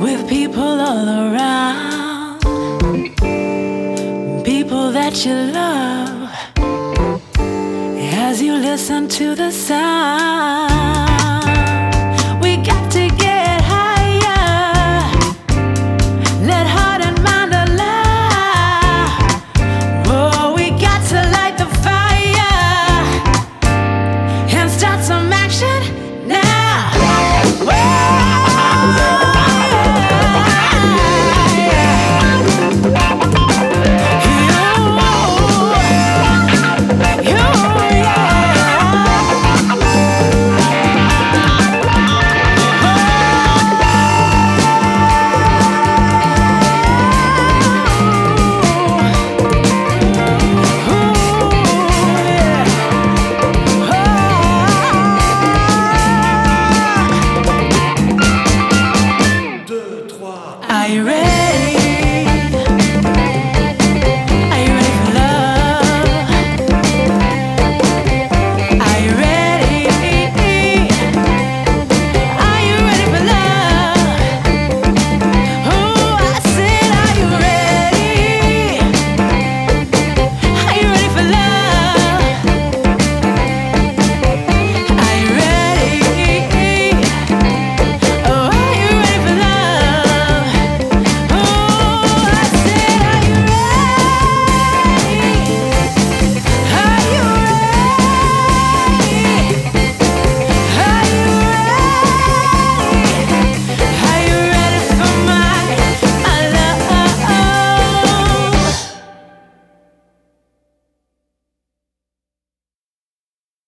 with people all around, people that you love as you listen to the sound. ready.